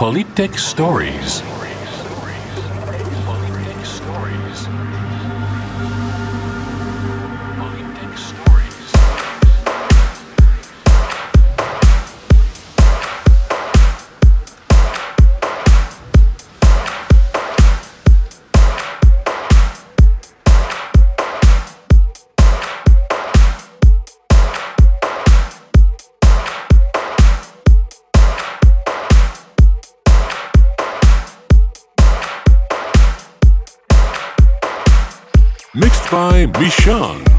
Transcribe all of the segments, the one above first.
Polyptych Stories. By Mishan.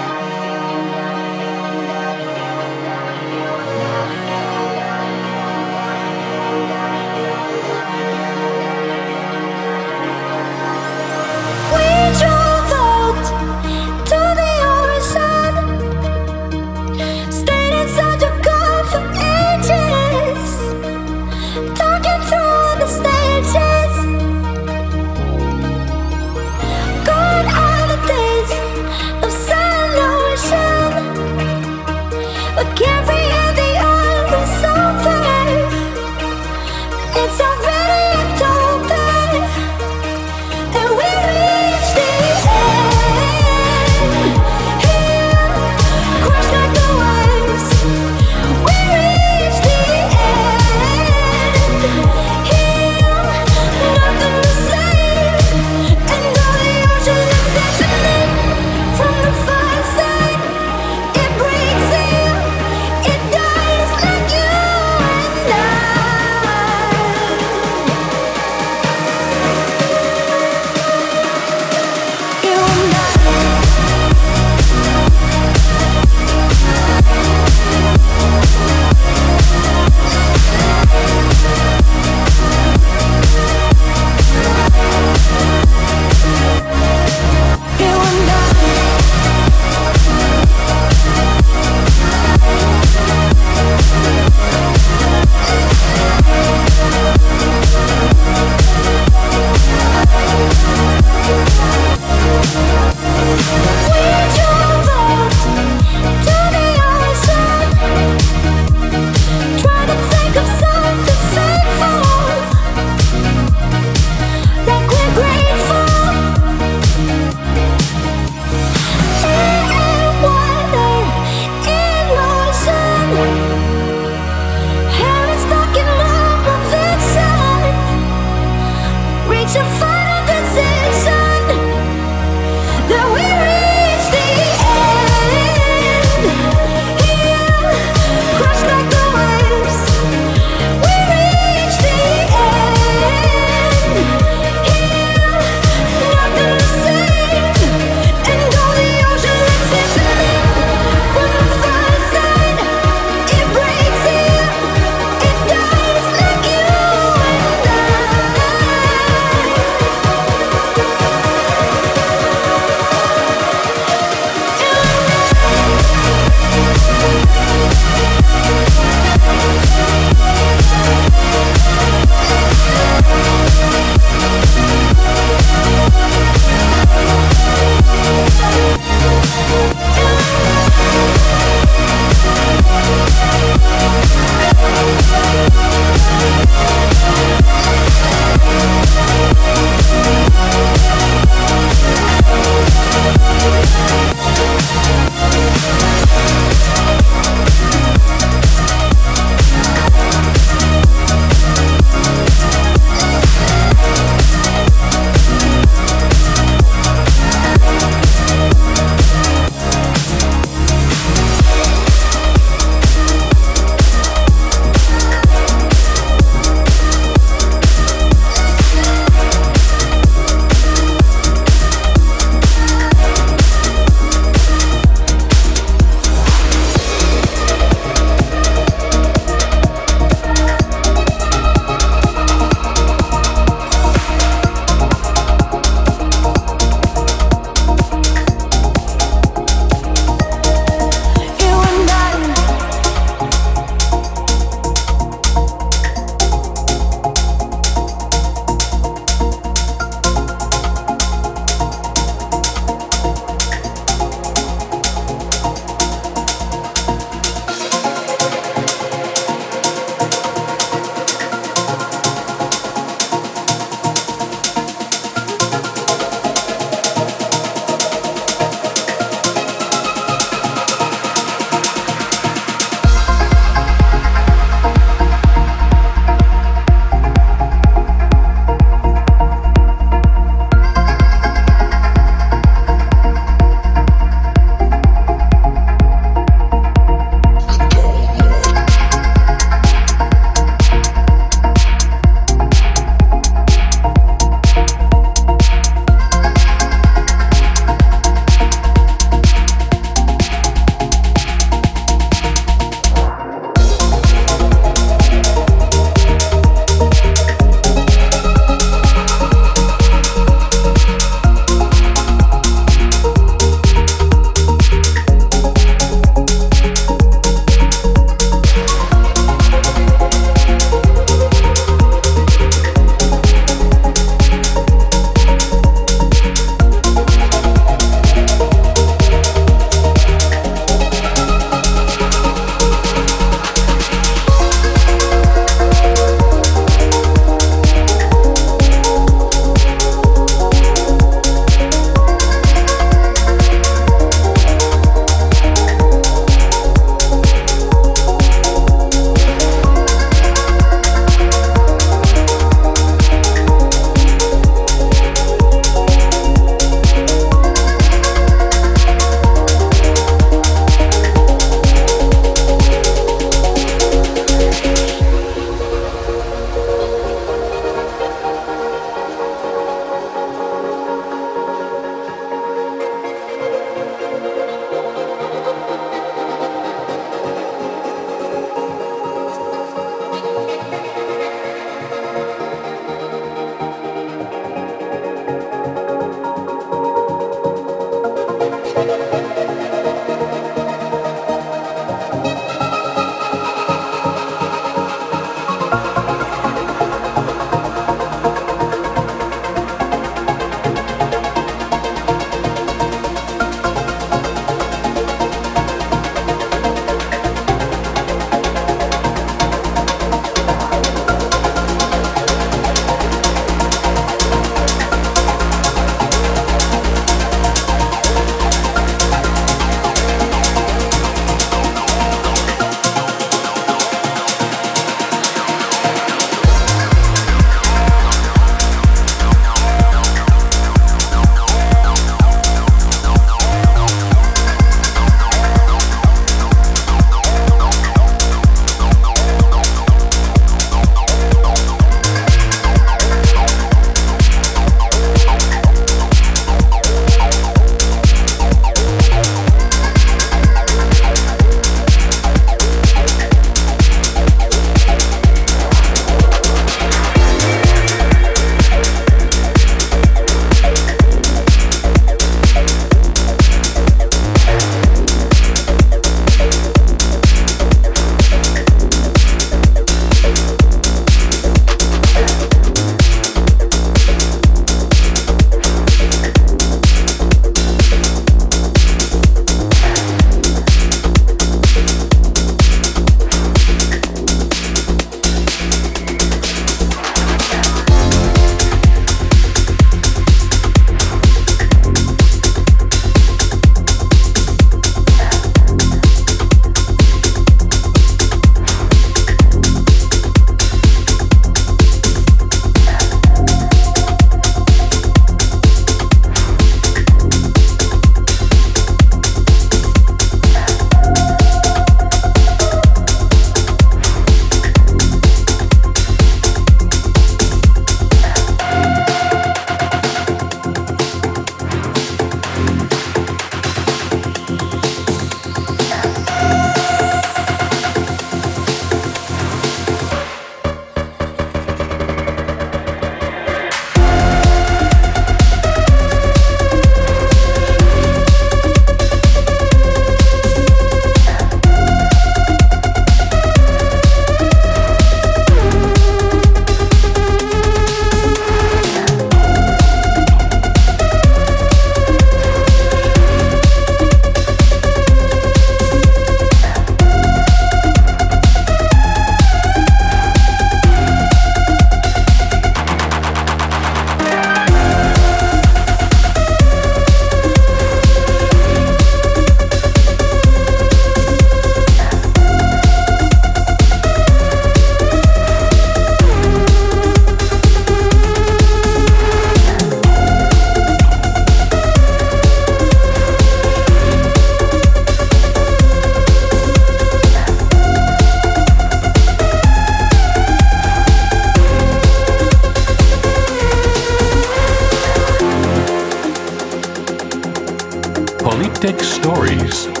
Eclectic Stories.